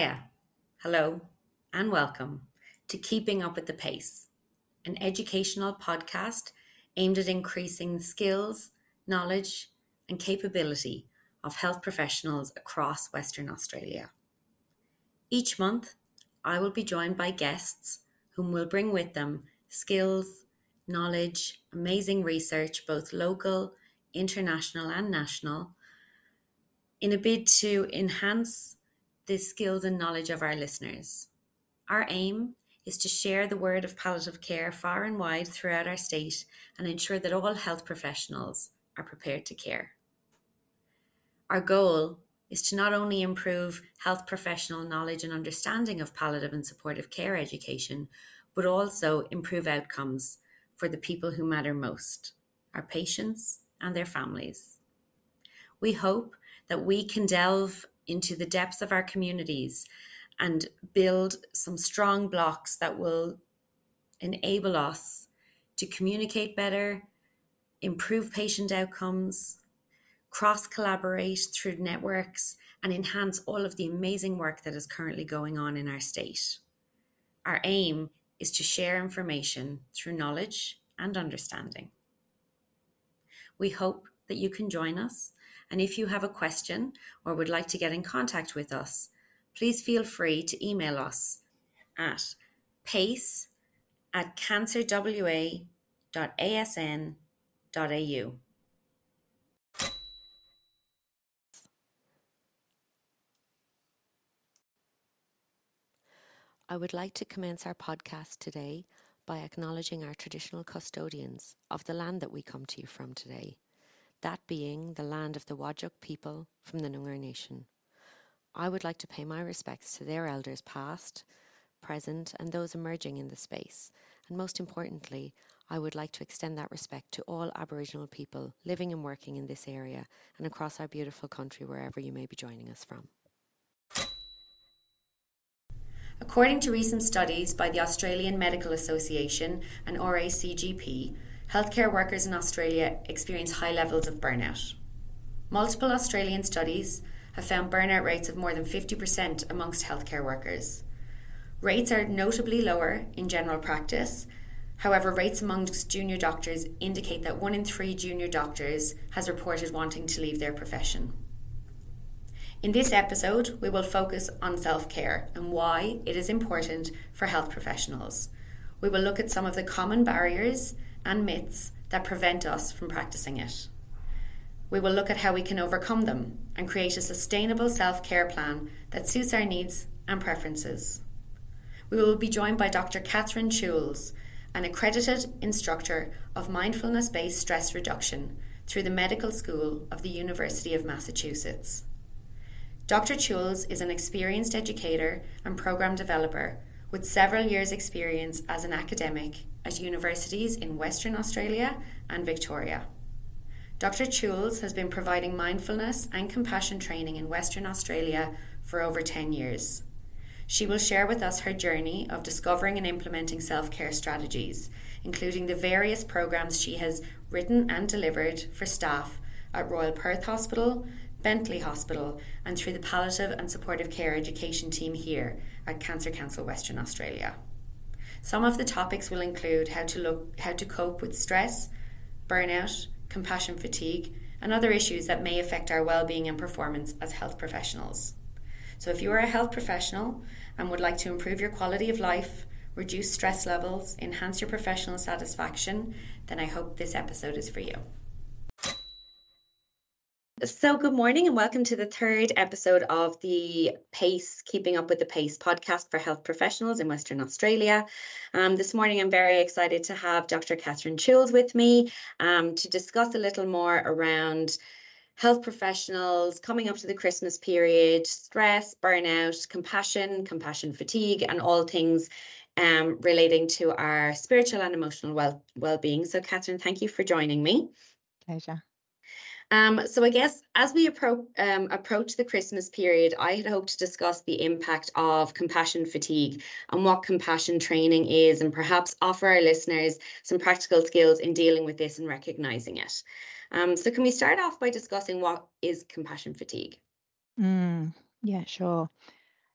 Hiya, hello, and welcome to Keeping Up with the Pace, an educational podcast aimed at increasing the skills, knowledge, and capability of health professionals across Western Australia. Each month, I will be joined by guests whom will bring with them skills, knowledge, amazing research, both local, international, and national, in a bid to enhance the skills and knowledge of our listeners. Our aim is to share the word of palliative care far and wide throughout our state and ensure that all health professionals are prepared to care. Our goal is to not only improve health professional knowledge and understanding of palliative and supportive care education, but also improve outcomes for the people who matter most our patients and their families. We hope that we can delve into the depths of our communities and build some strong blocks that will enable us to communicate better, improve patient outcomes, cross collaborate through networks, and enhance all of the amazing work that is currently going on in our state. Our aim is to share information through knowledge and understanding. We hope that you can join us and if you have a question or would like to get in contact with us, please feel free to email us at pace at cancerwa.asn.au. I would like to commence our podcast today by acknowledging our traditional custodians of the land that we come to you from today that being the land of the Whadjuk people from the Noongar Nation. I would like to pay my respects to their elders past, present, and those emerging in the space. And most importantly, I would like to extend that respect to all Aboriginal people living and working in this area and across our beautiful country wherever you may be joining us from. According to recent studies by the Australian Medical Association and RACGP, healthcare workers in Australia experience high levels of burnout. Multiple Australian studies have found burnout rates of more than 50% amongst healthcare workers. Rates are notably lower in general practice. However, rates amongst junior doctors indicate that one in three junior doctors has reported wanting to leave their profession. In this episode, we will focus on self care and why it is important for health professionals. We will look at some of the common barriers and myths that prevent us from practicing it. We will look at how we can overcome them and create a sustainable self care plan that suits our needs and preferences. We will be joined by Dr. Kathryn Choules, an accredited instructor of mindfulness based stress reduction through the Medical School of the University of Massachusetts. Dr. Choules is an experienced educator and program developer with several years' experience as an academic at universities in Western Australia and Victoria. Dr. Choules has been providing mindfulness and compassion training in Western Australia for over 10 years. She will share with us her journey of discovering and implementing self care strategies, including the various programs she has written and delivered for staff at Royal Perth Hospital, Bentley Hospital, and through the palliative and supportive care education team here at Cancer Council Western Australia. Some of the topics will include how to look how to cope with stress, burnout, compassion fatigue, and other issues that may affect our well-being and performance as health professionals. So if you are a health professional and would like to improve your quality of life, reduce stress levels, enhance your professional satisfaction, then I hope this episode is for you. So, good morning and welcome to the third episode of the PACE, Keeping Up with the PACE podcast for health professionals in Western Australia. Um, this morning, I'm very excited to have Dr. Kathryn Choules with me um, to discuss a little more around health professionals coming up to the Christmas period, stress, burnout, compassion, compassion fatigue, and all things um, relating to our spiritual and emotional well well being. So, Kathryn, thank you for joining me. Pleasure. Um, so I guess as we appro- um, approach the Christmas period, I had hoped to discuss the impact of compassion fatigue and what compassion training is, and perhaps offer our listeners some practical skills in dealing with this and recognizing it. Um, so can we start off by discussing what is compassion fatigue? Mm, yeah, sure.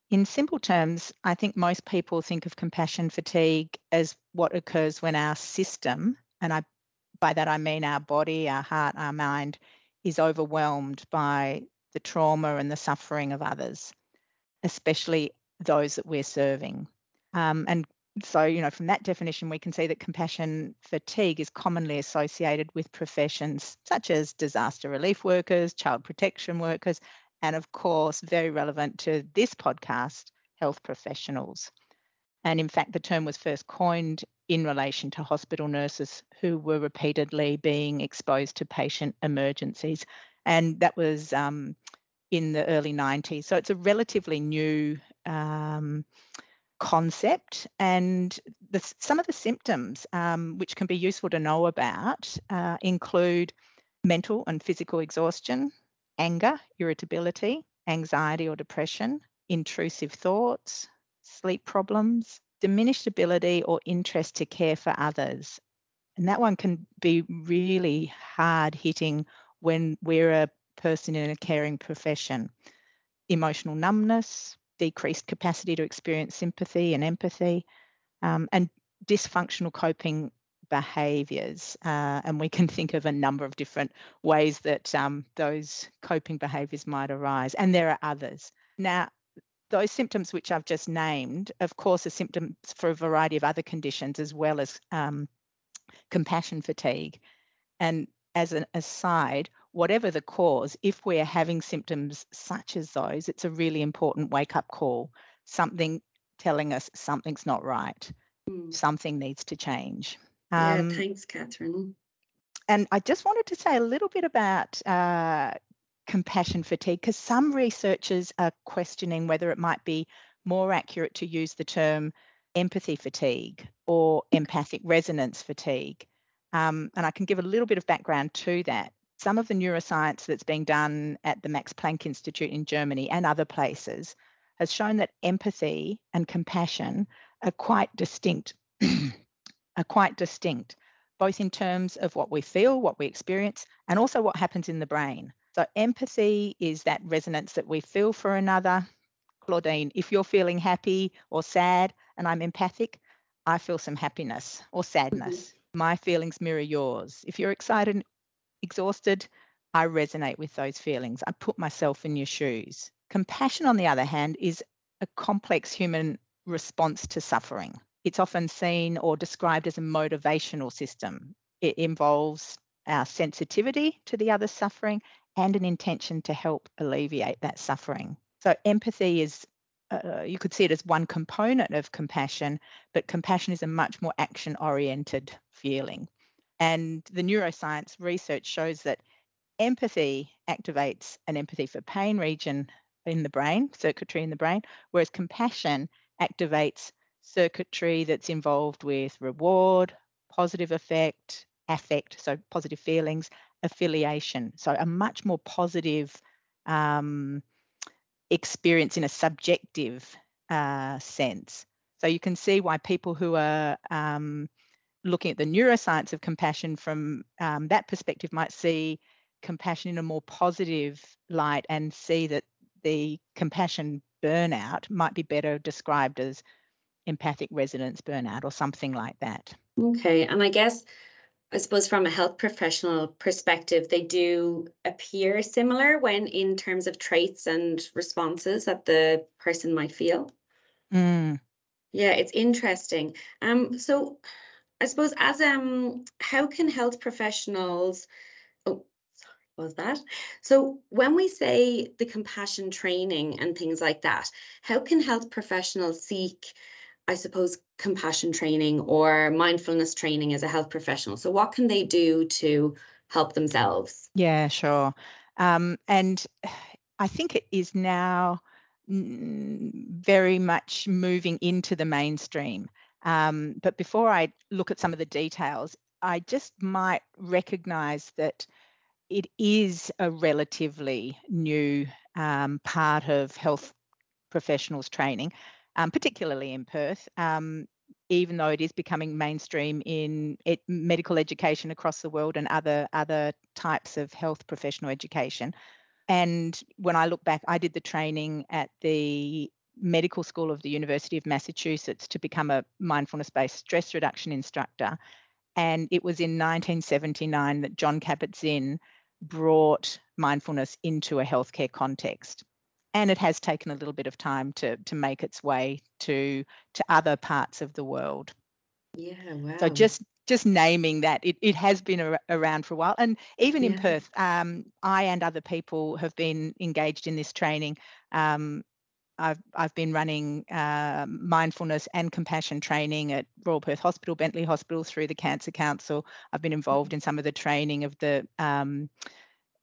In simple terms, I think most people think of compassion fatigue as what occurs when our system, and I by that I mean our body, our heart, our mind, is overwhelmed by the trauma and the suffering of others, especially those that we're serving. Um, and so, you know, from that definition, we can see that compassion fatigue is commonly associated with professions such as disaster relief workers, child protection workers, and of course, very relevant to this podcast, health professionals. And in fact, the term was first coined in relation to hospital nurses who were repeatedly being exposed to patient emergencies. And that was um, in the early 90s. So it's a relatively new um, concept and the, some of the symptoms um, which can be useful to know about uh, include mental and physical exhaustion, anger, irritability, anxiety or depression, intrusive thoughts, sleep problems, diminished ability or interest to care for others. And that one can be really hard hitting when we're a person in a caring profession. Emotional numbness, decreased capacity to experience sympathy and empathy, um, and dysfunctional coping behaviors. Uh, and we can think of a number of different ways that um, those coping behaviors might arise. And there are others. Now, those symptoms which I've just named, of course, are symptoms for a variety of other conditions as well as um, compassion fatigue. And as an aside, whatever the cause, if we're having symptoms such as those, it's a really important wake up call, something telling us something's not right, mm. something needs to change. Um, yeah, thanks, Kathryn. And I just wanted to say a little bit about uh, compassion fatigue because some researchers are questioning whether it might be more accurate to use the term empathy fatigue or empathic resonance fatigue. Um, and I can give a little bit of background to that some of the neuroscience that's being done at the Max Planck Institute in Germany and other places has shown that empathy and compassion are quite distinct, are quite distinct, both in terms of what we feel, what we experience, and also what happens in the brain. So empathy is that resonance that we feel for another. Claudine, if you're feeling happy or sad and I'm empathic, I feel some happiness or sadness. Mm-hmm. My feelings mirror yours. If you're excited exhausted, I resonate with those feelings. I put myself in your shoes. Compassion, on the other hand, is a complex human response to suffering. It's often seen or described as a motivational system. It involves our sensitivity to the other's suffering and an intention to help alleviate that suffering. So, empathy is, uh, you could see it as one component of compassion, but compassion is a much more action oriented feeling. And the neuroscience research shows that empathy activates an empathy for pain region in the brain, circuitry in the brain, whereas compassion activates circuitry that's involved with reward, positive effect, affect, so positive feelings, affiliation. So a much more positive um, experience in a subjective uh, sense. So you can see why people who are um, looking at the neuroscience of compassion from um, that perspective might see compassion in a more positive light and see that the compassion burnout might be better described as empathic resonance burnout or something like that. Okay. And I guess, I suppose, from a health professional perspective, they do appear similar when in terms of traits and responses that the person might feel. Mm. Yeah, it's interesting. Um, so I suppose as um how can health professionals oh sorry was that so when we say the compassion training and things like that how can health professionals seek I suppose compassion training or mindfulness training as a health professional. So what can they do to help themselves? Yeah sure. Um, and I think it is now very much moving into the mainstream. Um, but before I look at some of the details, I just might recognize that it is a relatively new um, part of health professionals training, um, particularly in Perth. Um, even though it is becoming mainstream in it, medical education across the world and other other types of health professional education. And when I look back, I did the training at the medical school of the University of Massachusetts to become a mindfulness based stress reduction instructor. And it was in 1979 that Jon Kabat-Zinn brought mindfulness into a healthcare context. And it has taken a little bit of time to, to make its way to, to other parts of the world. Yeah, wow. So just just naming that it, it has been a, around for a while and even yeah. in perth um, i and other people have been engaged in this training um, I've, I've been running uh, mindfulness and compassion training at Royal Perth Hospital, Bentley Hospital through the Cancer Council. I've been involved mm-hmm. in some of the training of the um,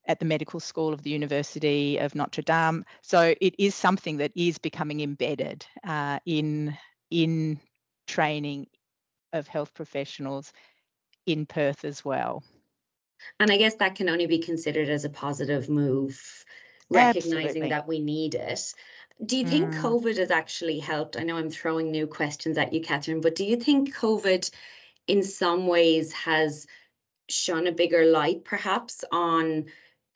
at the medical school of the University of Notre Dame. So it is something that is becoming embedded uh, in in training of health professionals in Perth as well. And I guess that can only be considered as a positive move, recognizing Absolutely. that we need it. Do you think mm. COVID has actually helped? I know I'm throwing new questions at you, Kathryn, but do you think COVID in some ways has shone a bigger light perhaps on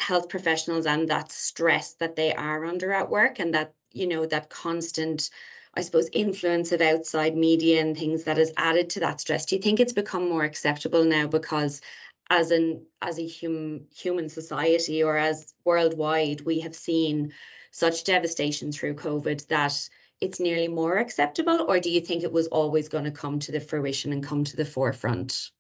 health professionals and that stress that they are under at work and that, you know, that constant I suppose, influence of outside media and things that has added to that stress? Do you think it's become more acceptable now because as an as a hum, human society or as worldwide, we have seen such devastation through COVID that it's nearly more acceptable, or do you think it was always going to come to the fruition and come to the forefront?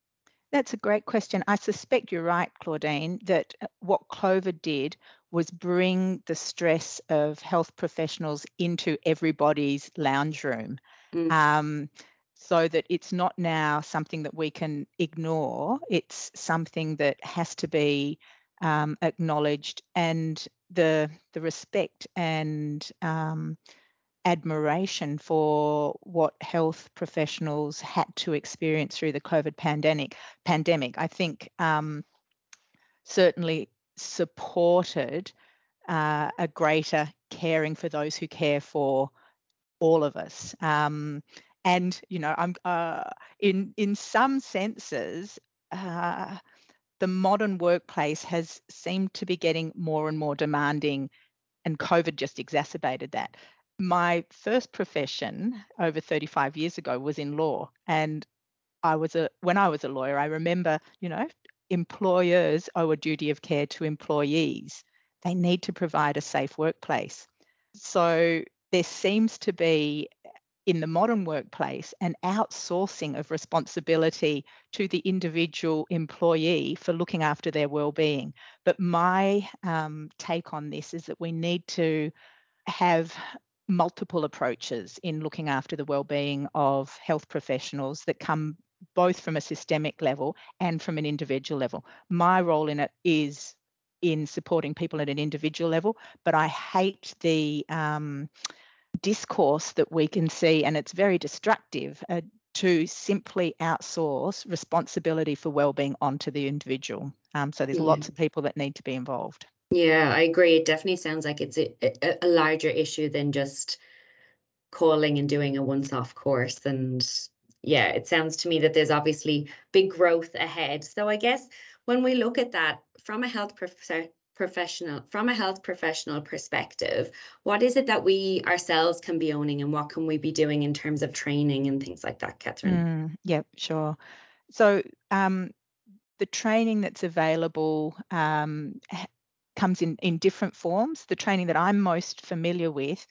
That's a great question. I suspect you're right, Claudine, that uh, what COVID did was bring the stress of health professionals into everybody's lounge room. Mm. Um, so that it's not now something that we can ignore. It's something that has to be um, acknowledged, and the the respect and um, admiration for what health professionals had to experience through the COVID pandemic. Pandemic, I think, um, certainly supported uh, a greater caring for those who care for all of us. Um, and you know, I'm uh, in in some senses. Uh, the modern workplace has seemed to be getting more and more demanding, and COVID just exacerbated that. My first profession over 35 years ago was in law, and I was a when I was a lawyer, I remember, you know, employers owe a duty of care to employees. They need to provide a safe workplace. So there seems to be in the modern workplace an outsourcing of responsibility to the individual employee for looking after their well-being. But my um, take on this is that we need to have multiple approaches in looking after the well-being of health professionals that come both from a systemic level and from an individual level. My role in it is in supporting people at an individual level, but I hate the um, discourse that we can see, and it's very destructive. Uh, to simply outsource responsibility for well-being onto the individual. Um, so there's yeah. lots of people that need to be involved. Yeah, I agree. It definitely sounds like it's a, a, larger issue than just calling and doing a once-off course and yeah, it sounds to me that there's obviously big growth ahead. So I guess when we look at that from a health prof- professional from a health professional perspective what is it that we ourselves can be owning and what can we be doing in terms of training and things like that kathryn mm, yep sure so um, the training that's available um, comes in in different forms the training that i'm most familiar with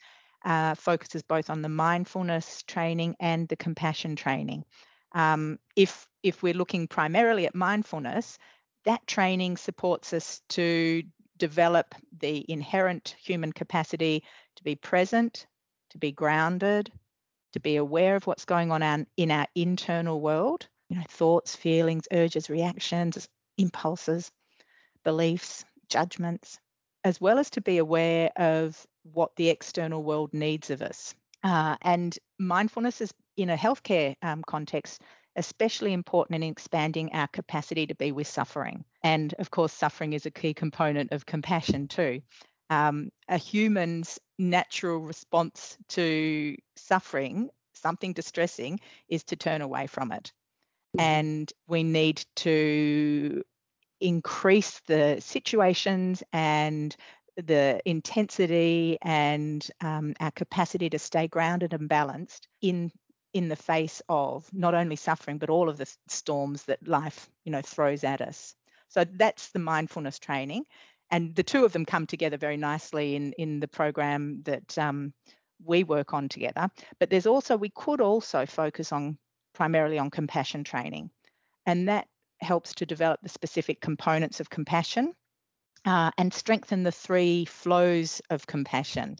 uh, focuses both on the mindfulness training and the compassion training. Um, if if we're looking primarily at mindfulness, that training supports us to develop the inherent human capacity to be present, to be grounded, to be aware of what's going on in our internal world, you know, thoughts, feelings, urges, reactions, impulses, beliefs, judgments, as well as to be aware of what the external world needs of us. Uh, and mindfulness is in a healthcare um, context especially important in expanding our capacity to be with suffering. And of course, suffering is a key component of compassion too. Um, a human's natural response to suffering, something distressing, is to turn away from it. Mm-hmm. And we need to increase the situations and the intensity and um, our capacity to stay grounded and balanced in in the face of not only suffering but all of the storms that life you know throws at us. So that's the mindfulness training. And the two of them come together very nicely in in the program that um, we work on together. But there's also we could also focus on primarily on compassion training. And that helps to develop the specific components of compassion uh, and strengthen the three flows of compassion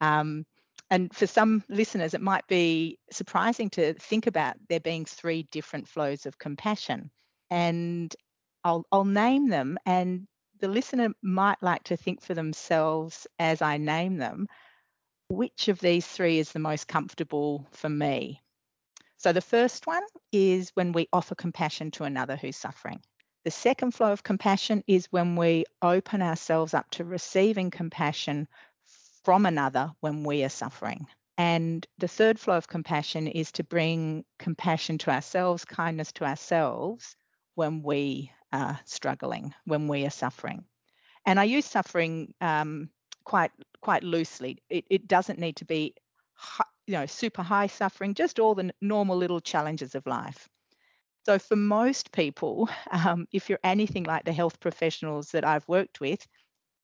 um, and for some listeners, it might be surprising to think about there being three different flows of compassion. And I'll, I'll name them, and the listener might like to think for themselves as I name them which of these three is the most comfortable for me. So the first one is when we offer compassion to another who's suffering. The second flow of compassion is when we open ourselves up to receiving compassion from another when we are suffering. And the third flow of compassion is to bring compassion to ourselves, kindness to ourselves when we are struggling, when we are suffering. And I use suffering um, quite quite loosely. It, it doesn't need to be, you know, super high suffering. Just all the normal little challenges of life. So for most people, um, if you're anything like the health professionals that I've worked with,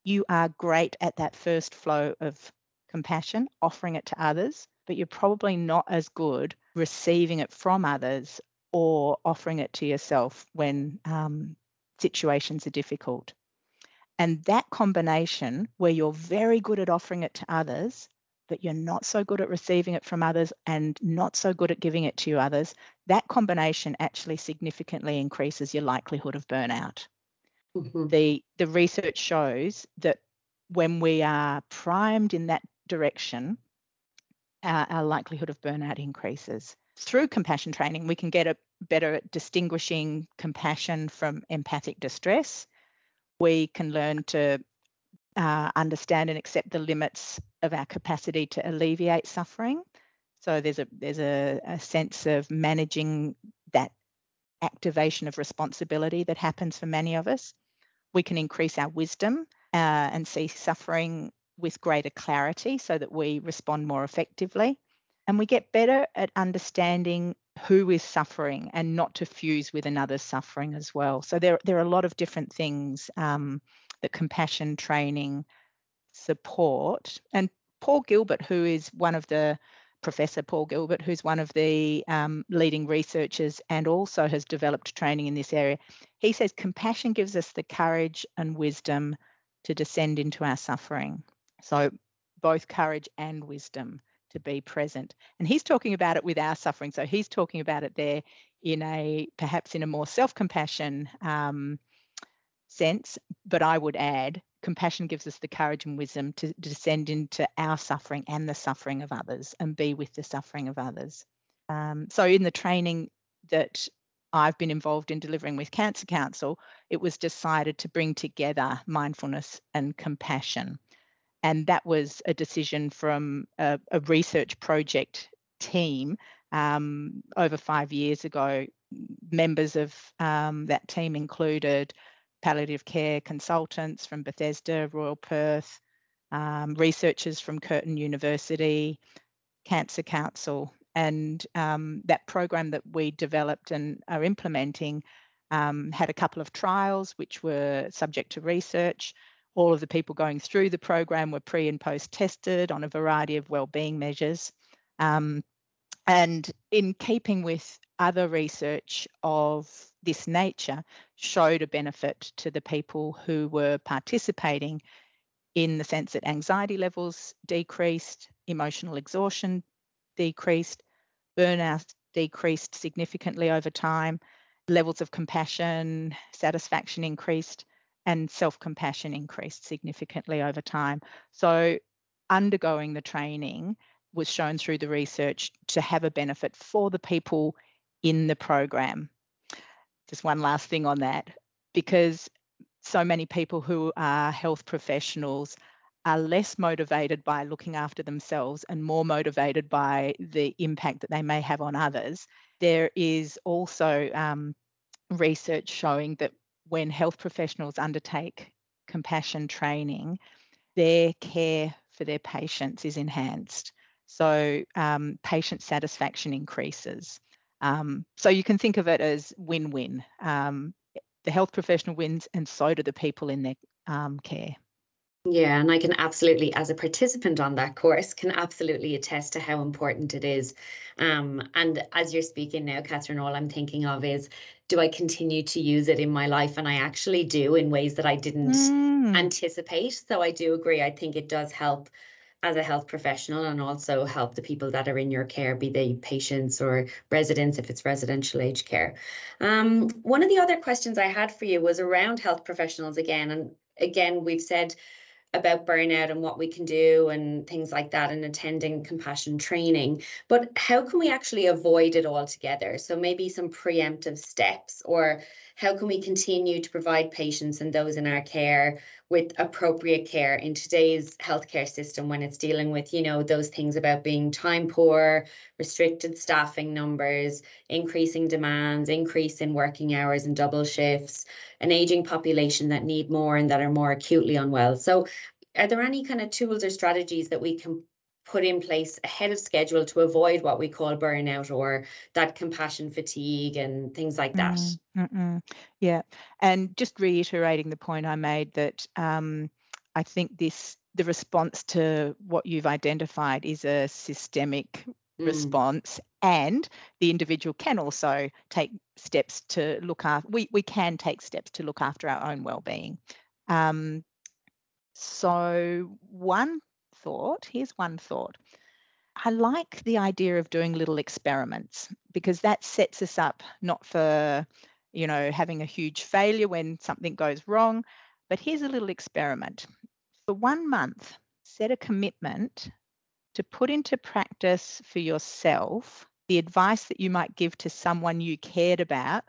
you are great at that first flow of compassion, offering it to others, but you're probably not as good receiving it from others or offering it to yourself when um, situations are difficult. And that combination, where you're very good at offering it to others, but you're not so good at receiving it from others and not so good at giving it to others, that combination actually significantly increases your likelihood of burnout. Mm-hmm. The the research shows that when we are primed in that direction, our, our likelihood of burnout increases. Through compassion training, we can get a better at distinguishing compassion from empathic distress. We can learn to uh, understand and accept the limits of our capacity to alleviate suffering. So there's a there's a, a sense of managing that activation of responsibility that happens for many of us. We can increase our wisdom uh, and see suffering with greater clarity so that we respond more effectively. And we get better at understanding who is suffering and not to fuse with another's suffering as well. So there, there are a lot of different things um, that compassion training support. And Paul Gilbert, who is one of the Professor Paul Gilbert, who's one of the um, leading researchers and also has developed training in this area. He says compassion gives us the courage and wisdom to descend into our suffering. So, both courage and wisdom to be present. And he's talking about it with our suffering. So, he's talking about it there in a perhaps in a more self compassion um, sense. But I would add compassion gives us the courage and wisdom to, descend into our suffering and the suffering of others and be with the suffering of others. Um, so, in the training that I've been involved in delivering with Cancer Council, it was decided to bring together mindfulness and compassion. And that was a decision from a, a research project team um, over five years ago. Members of um, that team included palliative care consultants from Bethesda, Royal Perth, um, researchers from Curtin University, Cancer Council, and um, that program that we developed and are implementing um, had a couple of trials which were subject to research. All of the people going through the program were pre and post tested on a variety of wellbeing measures. Um, and in keeping with other research of this nature showed a benefit to the people who were participating in the sense that anxiety levels decreased, emotional exhaustion decreased, burnout decreased significantly over time, levels of compassion, satisfaction increased, and self compassion increased significantly over time. So, undergoing the training was shown through the research to have a benefit for the people in the program. Just one last thing on that, because so many people who are health professionals are less motivated by looking after themselves and more motivated by the impact that they may have on others. There is also um, research showing that when health professionals undertake compassion training, their care for their patients is enhanced. So um, patient satisfaction increases. Um, so you can think of it as win-win. Um, the health professional wins, and so do the people in their um, care. Yeah, and I can absolutely, as a participant on that course, can absolutely attest to how important it is. Um, and as you're speaking now, Kathryn, all I'm thinking of is do I continue to use it in my life? And I actually do in ways that I didn't mm. anticipate. So I do agree. I think it does help as a health professional and also help the people that are in your care, be they patients or residents if it's residential aged care. Um, one of the other questions I had for you was around health professionals again. And again, we've said about burnout and what we can do and things like that and attending compassion training but how can we actually avoid it altogether so maybe some preemptive steps or how can we continue to provide patients and those in our care with appropriate care in today's healthcare system when it's dealing with you know those things about being time poor restricted staffing numbers increasing demands increase in working hours and double shifts an aging population that need more and that are more acutely unwell. So are there any kind of tools or strategies that we can put in place ahead of schedule to avoid what we call burnout or that compassion fatigue and things like that. Mm, yeah, and just reiterating the point I made that um, I think this the response to what you've identified is a systemic mm. response and the individual can also take steps to look after we, we can take steps to look after our own well-being um, so one thought, here's one thought. I like the idea of doing little experiments because that sets us up not for, you know, having a huge failure when something goes wrong, but here's a little experiment. For one month, set a commitment to put into practice for yourself the advice that you might give to someone you cared about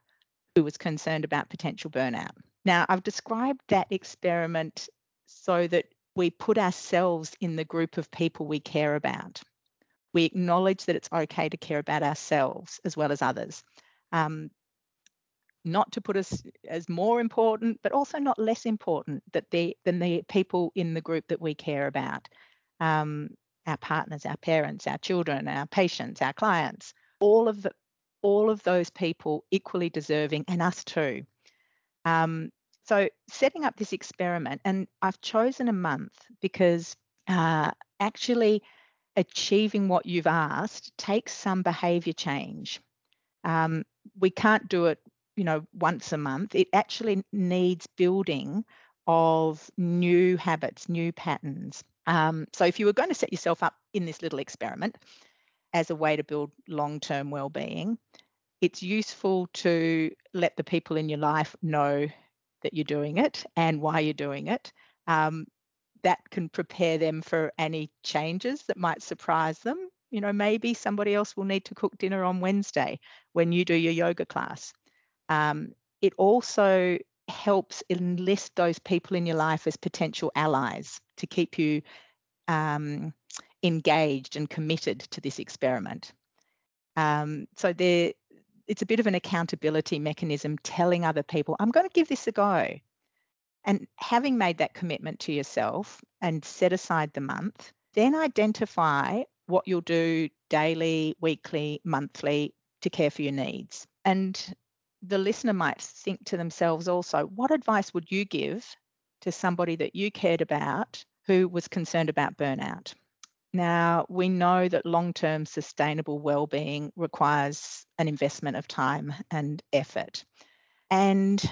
who was concerned about potential burnout. Now, I've described that experiment so that we put ourselves in the group of people we care about. We acknowledge that it's okay to care about ourselves as well as others. Um, not to put us as more important, but also not less important that they, than the people in the group that we care about. Um, our partners, our parents, our children, our patients, our clients, all of the, all of those people equally deserving, and us too. Um, so, setting up this experiment, and I've chosen a month because uh, actually achieving what you've asked takes some behavior change. Um, we can't do it, you know, once a month. It actually needs building of new habits, new patterns. Um, so, if you were going to set yourself up in this little experiment as a way to build long term well being, it's useful to let the people in your life know that you're doing it and why you're doing it. Um, that can prepare them for any changes that might surprise them. You know, maybe somebody else will need to cook dinner on Wednesday when you do your yoga class. Um, it also helps enlist those people in your life as potential allies to keep you um, engaged and committed to this experiment. Um, so there, it's a bit of an accountability mechanism telling other people, I'm going to give this a go. And having made that commitment to yourself and set aside the month, then identify what you'll do daily, weekly, monthly to care for your needs. And the listener might think to themselves also, what advice would you give to somebody that you cared about who was concerned about burnout? Now, we know that long term sustainable well-being requires an investment of time and effort. And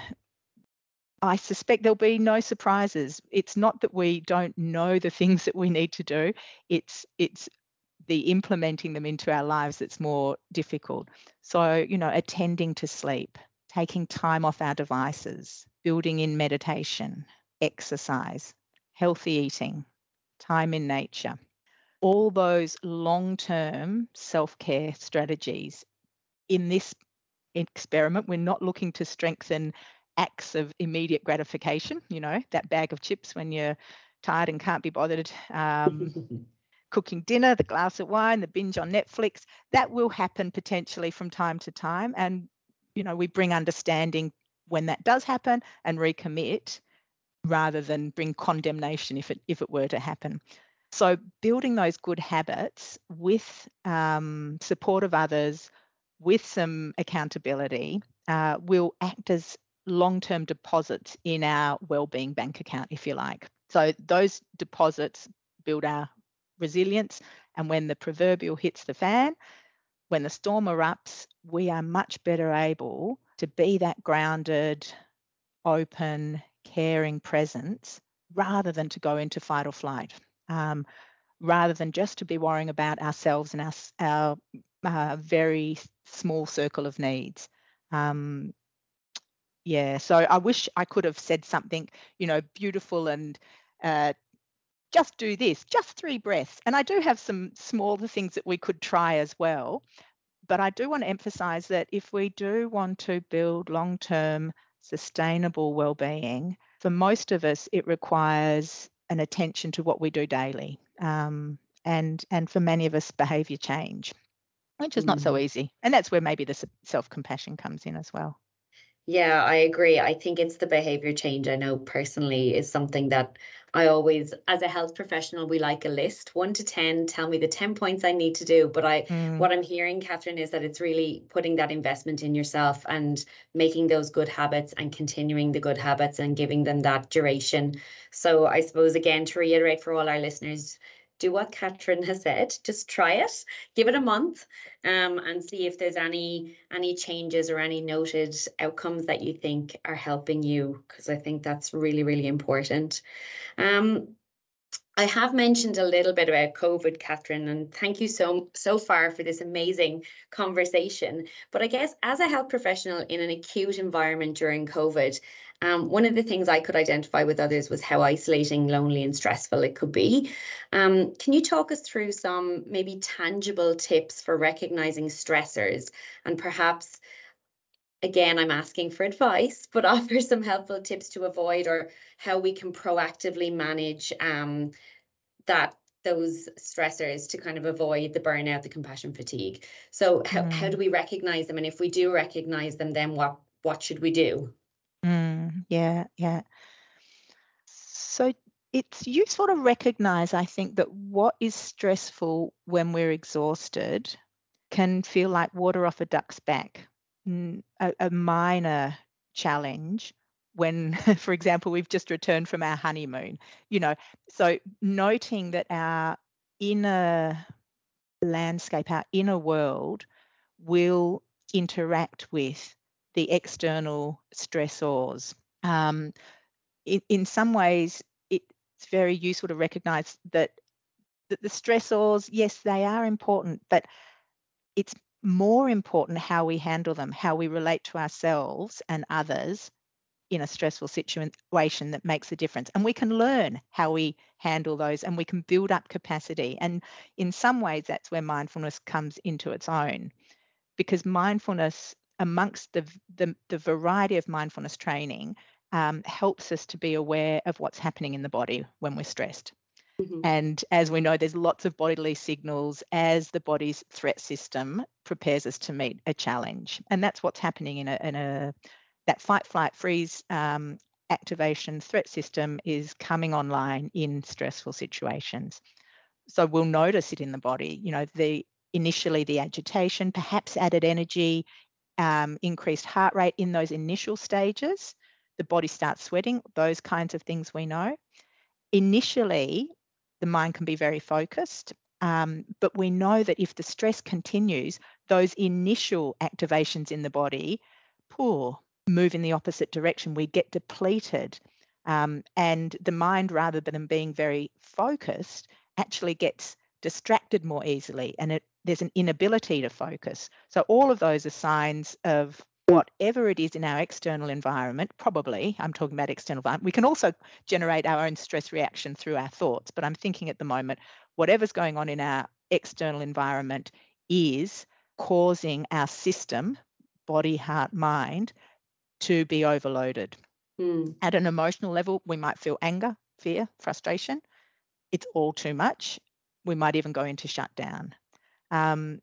I suspect there'll be no surprises. It's not that we don't know the things that we need to do, it's it's the implementing them into our lives that's more difficult. So, you know, attending to sleep, taking time off our devices, building in meditation, exercise, healthy eating, time in nature all those long term self care strategies in this experiment. We're not looking to strengthen acts of immediate gratification, you know, that bag of chips when you're tired and can't be bothered. Um, cooking dinner, the glass of wine, the binge on Netflix, that will happen potentially from time to time. And, you know, we bring understanding when that does happen and recommit rather than bring condemnation if it if it were to happen. So building those good habits with um, support of others, with some accountability, uh, will act as long-term deposits in our well-being bank account, if you like. So those deposits build our resilience, and when the proverbial hits the fan, when the storm erupts, we are much better able to be that grounded, open, caring presence rather than to go into fight or flight, um, rather than just to be worrying about ourselves and our, our uh, very small circle of needs. Um, yeah, so I wish I could have said something, you know, beautiful and uh, just do this, just three breaths. And I do have some smaller things that we could try as well. But I do want to emphasize that if we do want to build long term sustainable well-being, for most of us, it requires an attention to what we do daily, um, and and for many of us, behaviour change, which is not so mm. easy. And that's where maybe the self-compassion comes in as well. Yeah, I agree. I think it's the behavior change I know personally is something that I always, as a health professional, we like a list one to 10, tell me the 10 points I need to do. But I, mm. what I'm hearing, Kathryn, is that it's really putting that investment in yourself and making those good habits and continuing the good habits and giving them that duration. So I suppose, again, to reiterate for all our listeners, do what Kathryn has said. Just try it, give it a month, um, and see if there's any any changes or any noted outcomes that you think are helping you. Because I think that's really really important. Um, I have mentioned a little bit about COVID, Kathryn, and thank you so so far for this amazing conversation. But I guess as a health professional in an acute environment during COVID, um, one of the things I could identify with others was how isolating, lonely, and stressful it could be. Um, can you talk us through some maybe tangible tips for recognizing stressors and perhaps again, I'm asking for advice, but offer some helpful tips to avoid or how we can proactively manage um, that those stressors to kind of avoid the burnout, the compassion fatigue. So how, mm. how do we recognize them? And if we do recognize them, then what what should we do? Mm, yeah, yeah. So it's useful to recognize, I think, that what is stressful when we're exhausted can feel like water off a duck's back a, a minor challenge when, for example, we've just returned from our honeymoon. You know, so noting that our inner landscape, our inner world will interact with the external stressors. Um, in, in some ways, it's very useful to recognize that, that the stressors, yes, they are important, but it's more important how we handle them, how we relate to ourselves and others in a stressful situation that makes a difference. And we can learn how we handle those and we can build up capacity. And in some ways, that's where mindfulness comes into its own because mindfulness, amongst the, the, the variety of mindfulness training, um, helps us to be aware of what's happening in the body when we're stressed. Mm-hmm. And as we know, there's lots of bodily signals as the body's threat system prepares us to meet a challenge. And that's what's happening in a, in a that fight, flight, freeze um, activation threat system is coming online in stressful situations. So we'll notice it in the body, you know, the initially the agitation, perhaps added energy, um, increased heart rate in those initial stages. The body starts sweating, those kinds of things we know. Initially, the mind can be very focused. Um, but we know that if the stress continues, those initial activations in the body, poor, move in the opposite direction. We get depleted. Um, and the mind, rather than being very focused, actually gets distracted more easily and it, there's an inability to focus. So, all of those are signs of whatever it is in our external environment, probably, I'm talking about external environment, we can also generate our own stress reaction through our thoughts. But I'm thinking at the moment, whatever's going on in our external environment is causing our system, body, heart, mind, to be overloaded. Mm. At an emotional level, we might feel anger, fear, frustration. It's all too much. We might even go into shutdown. Um,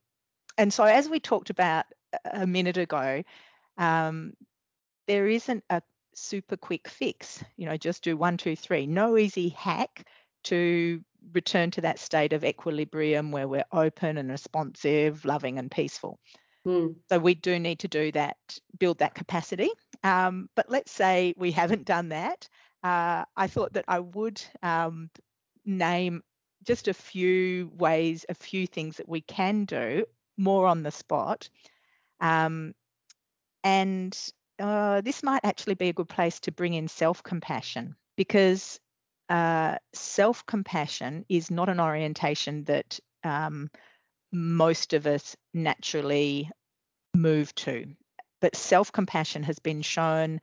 and so, as we talked about a minute ago, um, there isn't a super quick fix. You know, just do one, two, three. No easy hack to return to that state of equilibrium where we're open and responsive, loving and peaceful. Mm. So we do need to do that, build that capacity. Um, but let's say we haven't done that. Uh, I thought that I would um, name just a few ways, a few things that we can do more on the spot. Um, and uh, this might actually be a good place to bring in self compassion because uh, self compassion is not an orientation that um, most of us naturally move to. But self compassion has been shown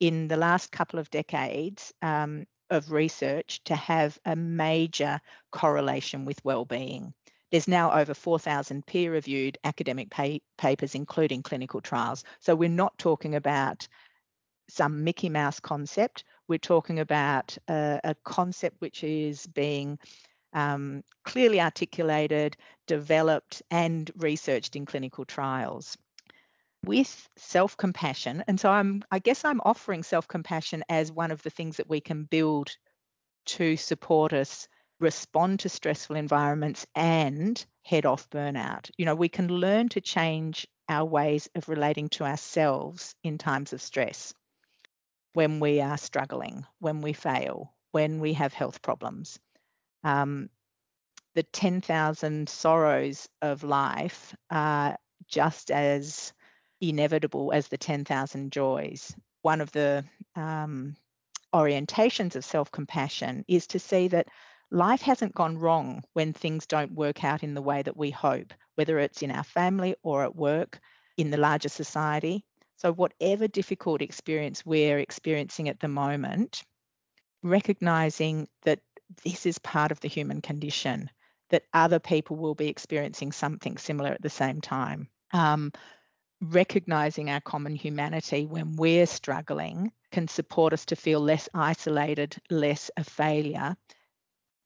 in the last couple of decades um, of research to have a major correlation with well-being. There's now over 4,000 peer-reviewed academic pa- papers, including clinical trials. So we're not talking about some Mickey Mouse concept. We're talking about a, a concept which is being um, clearly articulated, developed, and researched in clinical trials with self-compassion and so i'm i guess i'm offering self-compassion as one of the things that we can build to support us respond to stressful environments and head off burnout. You know we can learn to change our ways of relating to ourselves in times of stress when we are struggling when we fail when we have health problems. Um, the 10,000 sorrows of life are just as inevitable as the 10,000 joys. One of the um, orientations of self compassion is to see that life hasn't gone wrong when things don't work out in the way that we hope, whether it's in our family or at work, in the larger society. So, whatever difficult experience we're experiencing at the moment, recognizing that this is part of the human condition, that other people will be experiencing something similar at the same time. Um, recognizing our common humanity when we're struggling can support us to feel less isolated, less a failure,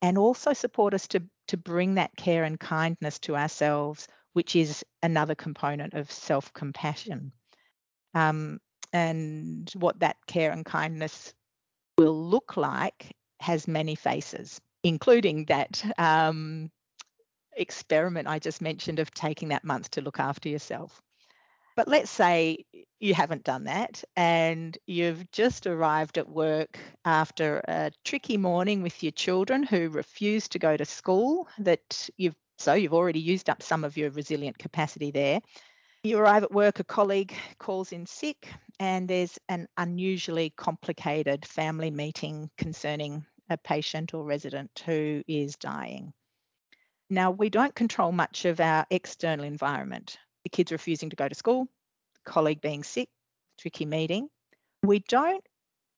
and also support us to, to bring that care and kindness to ourselves, which is another component of self compassion. Um, and what that care and kindness will look like has many faces, including that um, experiment I just mentioned of taking that month to look after yourself. But let's say you haven't done that and you've just arrived at work after a tricky morning with your children who refuse to go to school that you've so you've already used up some of your resilient capacity there. You arrive at work, a colleague calls in sick, and there's an unusually complicated family meeting concerning a patient or resident who is dying. Now, we don't control much of our external environment the kids refusing to go to school, colleague being sick, tricky meeting. We don't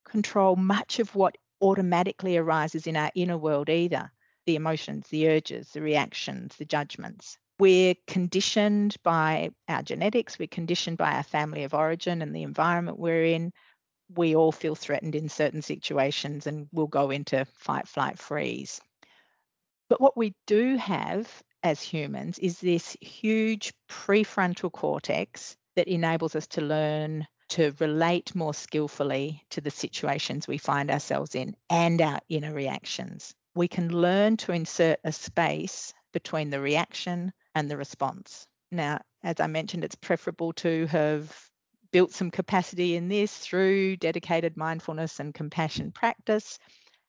control much of what automatically arises in our inner world either the emotions, the urges, the reactions, the judgments. We're conditioned by our genetics, we're conditioned by our family of origin and the environment we're in. We all feel threatened in certain situations and we'll go into fight, flight, freeze. But what we do have as humans is this huge prefrontal cortex that enables us to learn to relate more skillfully to the situations we find ourselves in and our inner reactions. We can learn to insert a space between the reaction and the response. Now, as I mentioned, it's preferable to have built some capacity in this through dedicated mindfulness and compassion practice.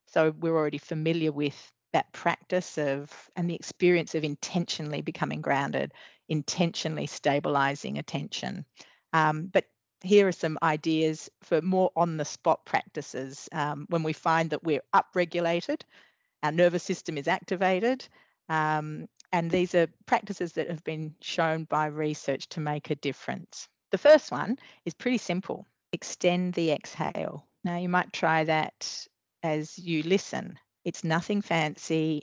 So we're already familiar with that practice of and the experience of intentionally becoming grounded, intentionally stabilizing attention. Um, but here are some ideas for more on the spot practices um, when we find that we're upregulated, our nervous system is activated. Um, and these are practices that have been shown by research to make a difference. The first one is pretty simple extend the exhale. Now, you might try that as you listen. It's nothing fancy.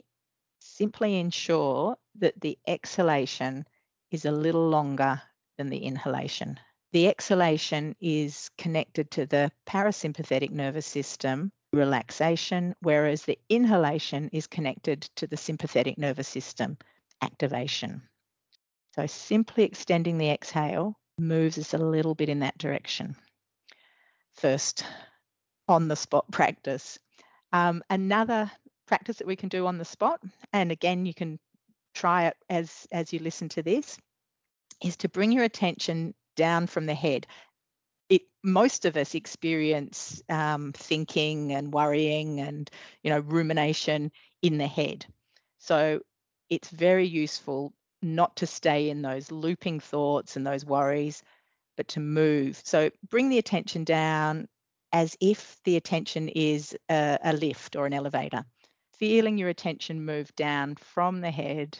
Simply ensure that the exhalation is a little longer than the inhalation. The exhalation is connected to the parasympathetic nervous system relaxation, whereas the inhalation is connected to the sympathetic nervous system activation. So simply extending the exhale moves us a little bit in that direction. First on the spot practice. Um, another practice that we can do on the spot, and again, you can try it as, as you listen to this, is to bring your attention down from the head. It, most of us experience um, thinking and worrying and you know rumination in the head. So it's very useful not to stay in those looping thoughts and those worries, but to move. So bring the attention down as if the attention is a, a lift or an elevator. Feeling your attention move down from the head,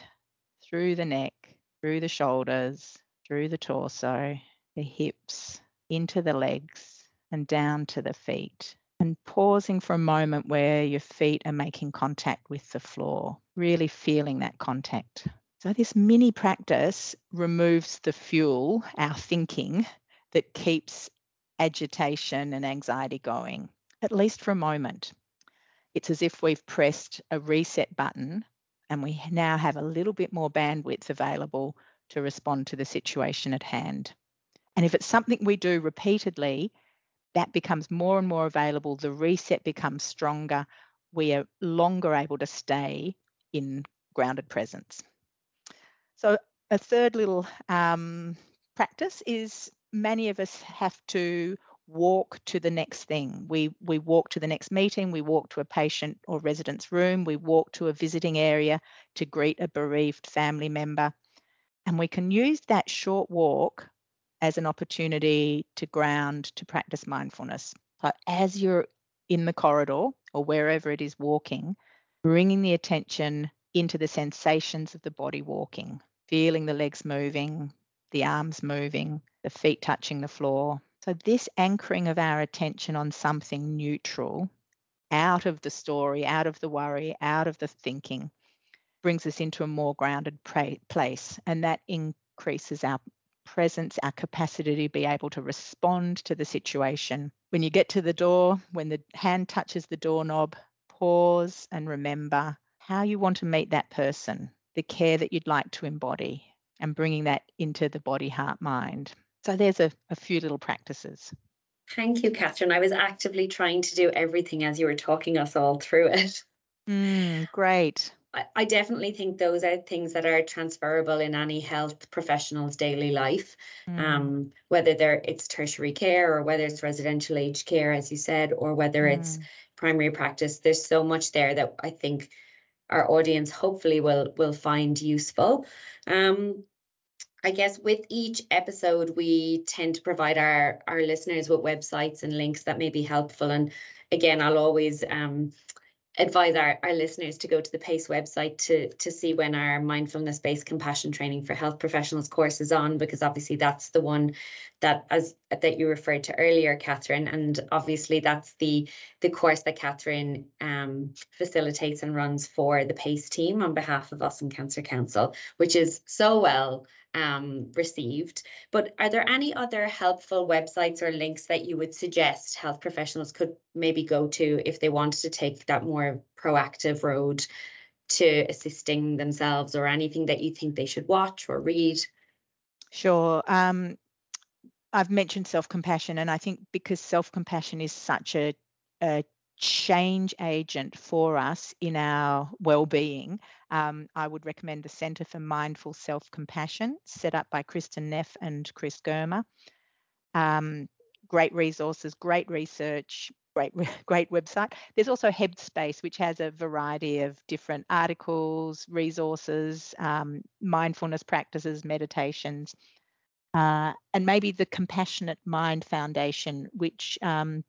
through the neck, through the shoulders, through the torso, the hips, into the legs, and down to the feet. And pausing for a moment where your feet are making contact with the floor, really feeling that contact. So, this mini practice removes the fuel, our thinking, that keeps agitation and anxiety going, at least for a moment. It's as if we've pressed a reset button and we now have a little bit more bandwidth available to respond to the situation at hand. And if it's something we do repeatedly, that becomes more and more available. The reset becomes stronger. We are longer able to stay in grounded presence. So a third little um, practice is many of us have to walk to the next thing. We we walk to the next meeting, we walk to a patient or resident's room, we walk to a visiting area to greet a bereaved family member. And we can use that short walk as an opportunity to ground, to practice mindfulness. As you're in the corridor or wherever it is walking, bringing the attention into the sensations of the body walking feeling the legs moving, the arms moving, the feet touching the floor. So, this anchoring of our attention on something neutral, out of the story, out of the worry, out of the thinking, brings us into a more grounded place. And that increases our presence, our capacity to be able to respond to the situation. When you get to the door, when the hand touches the doorknob, pause and remember how you want to meet that person the care that you'd like to embody and bringing that into the body, heart, mind. So there's a, a few little practices. Thank you, Kathryn. I was actively trying to do everything as you were talking us all through it. Mm, great. I, I definitely think those are things that are transferable in any health professional's daily life. Mm. Um, whether they're it's tertiary care or whether it's residential aged care, as you said, or whether mm. it's primary practice. There's so much there that I think our audience hopefully will will find useful. Um, I guess with each episode, we tend to provide our our listeners with websites and links that may be helpful. And again, I'll always um, advise our, our listeners to go to the PASCE website to, to see when our mindfulness based compassion training for health professionals course is on, because obviously that's the one that as that you referred to earlier, Kathryn. And obviously that's the the course that Kathryn um, facilitates and runs for the PASCE team on behalf of us and Cancer Council, which is so well um, received. But are there any other helpful websites or links that you would suggest health professionals could maybe go to if they wanted to take that more proactive road to assisting themselves or anything that you think they should watch or read? Sure. Um, I've mentioned self compassion, and I think because self compassion is such a, a change agent for us in our well-being, um, I would recommend the Centre for Mindful Self-Compassion, set up by Kristin Neff and Chris Germer. Um, great resources, great research, great great website. There's also Headspace, which has a variety of different articles, resources, um, mindfulness practices, meditations. Uh, and maybe the Compassionate Mind Foundation, which um,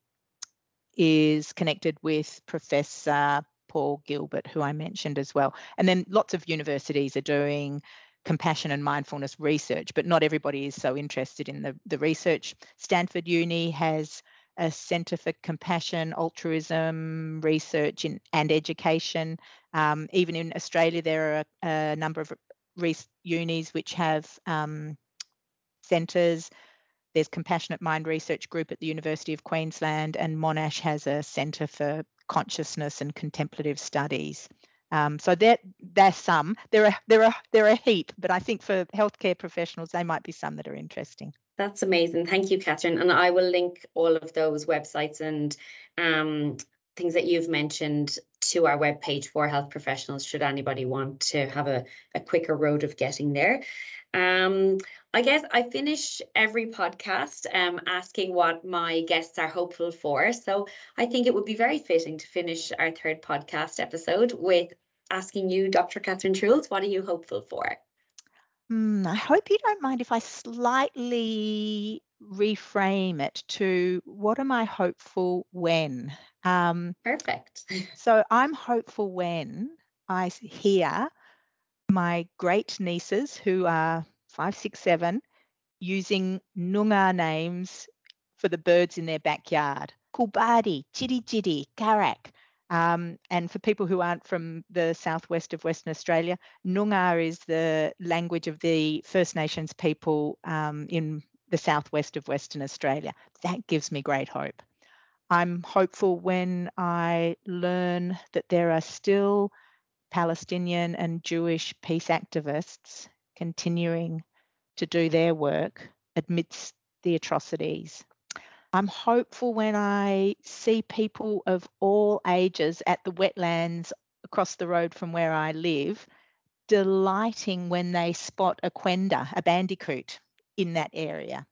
is connected with Professor Paul Gilbert, who I mentioned as well. And then lots of universities are doing compassion and mindfulness research, but not everybody is so interested in the, the research. Stanford Uni has a Centre for Compassion, Altruism Research in, and Education. Um, even in Australia, there are a, a number of unis which have um, centres there's Compassionate Mind Research Group at the University of Queensland, and Monash has a Centre for Consciousness and Contemplative Studies. Um, so there, there's some. There are there are there are a heap, but I think for healthcare professionals, they might be some that are interesting. That's amazing. Thank you, Kathryn. And I will link all of those websites and um, things that you've mentioned to our webpage for health professionals should anybody want to have a, a quicker road of getting there. Um, I guess I finish every podcast um, asking what my guests are hopeful for. So I think it would be very fitting to finish our third podcast episode with asking you, Dr. Kathryn Choules, what are you hopeful for? Mm, I hope you don't mind if I slightly reframe it to what am I hopeful when? Um, Perfect. so I'm hopeful when I hear my great nieces who are five, six, seven using Noongar names for the birds in their backyard. Kulbadi, Chitty Chitty, Karak. Um, and for people who aren't from the southwest of Western Australia, Noongar is the language of the First Nations people um, in the southwest of Western Australia. That gives me great hope. I'm hopeful when I learn that there are still Palestinian and Jewish peace activists continuing to do their work amidst the atrocities. I'm hopeful when I see people of all ages at the wetlands across the road from where I live delighting when they spot a quenda, a bandicoot, in that area.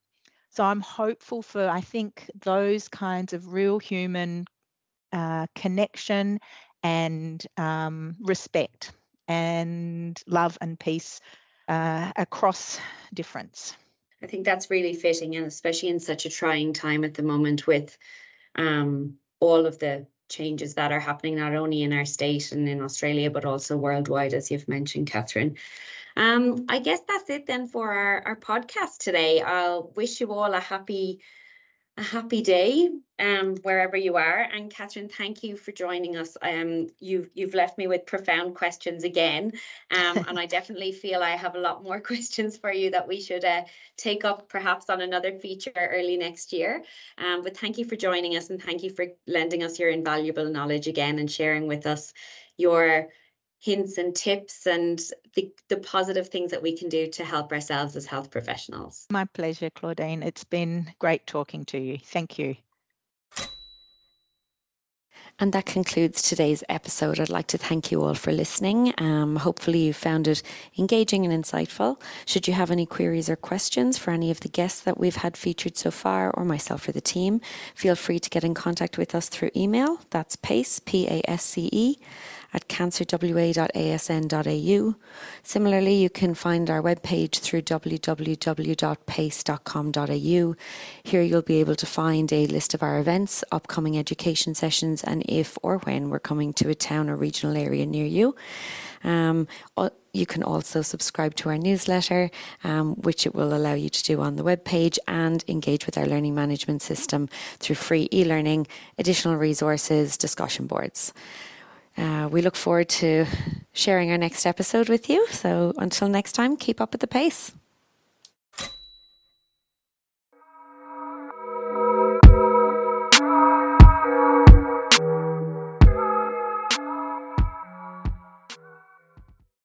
So I'm hopeful for, I think, those kinds of real human uh, connection and um, respect and love and peace uh, across difference. I think that's really fitting, and especially in such a trying time at the moment with um, all of the changes that are happening not only in our state and in Australia, but also worldwide, as you've mentioned, Kathryn. Um, I guess that's it then for our, our podcast today. I'll wish you all a happy a happy day um, wherever you are. And Kathryn, thank you for joining us. Um, you've you've left me with profound questions again, um, and I definitely feel I have a lot more questions for you that we should uh, take up perhaps on another feature early next year. Um, but thank you for joining us, and thank you for lending us your invaluable knowledge again and sharing with us your hints and tips and the, the positive things that we can do to help ourselves as health professionals. My pleasure, Claudine. It's been great talking to you. Thank you. And that concludes today's episode. I'd like to thank you all for listening. Um, hopefully, you found it engaging and insightful. Should you have any queries or questions for any of the guests that we've had featured so far, or myself or the team, feel free to get in contact with us through email. That's PASCE, P A S C E, at cancerwa.asn.au. Similarly, you can find our webpage through www.pace.com.au. Here you'll be able to find a list of our events, upcoming education sessions, and if or when we're coming to a town or regional area near you. Um, you can also subscribe to our newsletter, um, which it will allow you to do on the webpage and engage with our learning management system through free e learning, additional resources, discussion boards. Uh, we look forward to sharing our next episode with you. So until next time, keep up with the pace.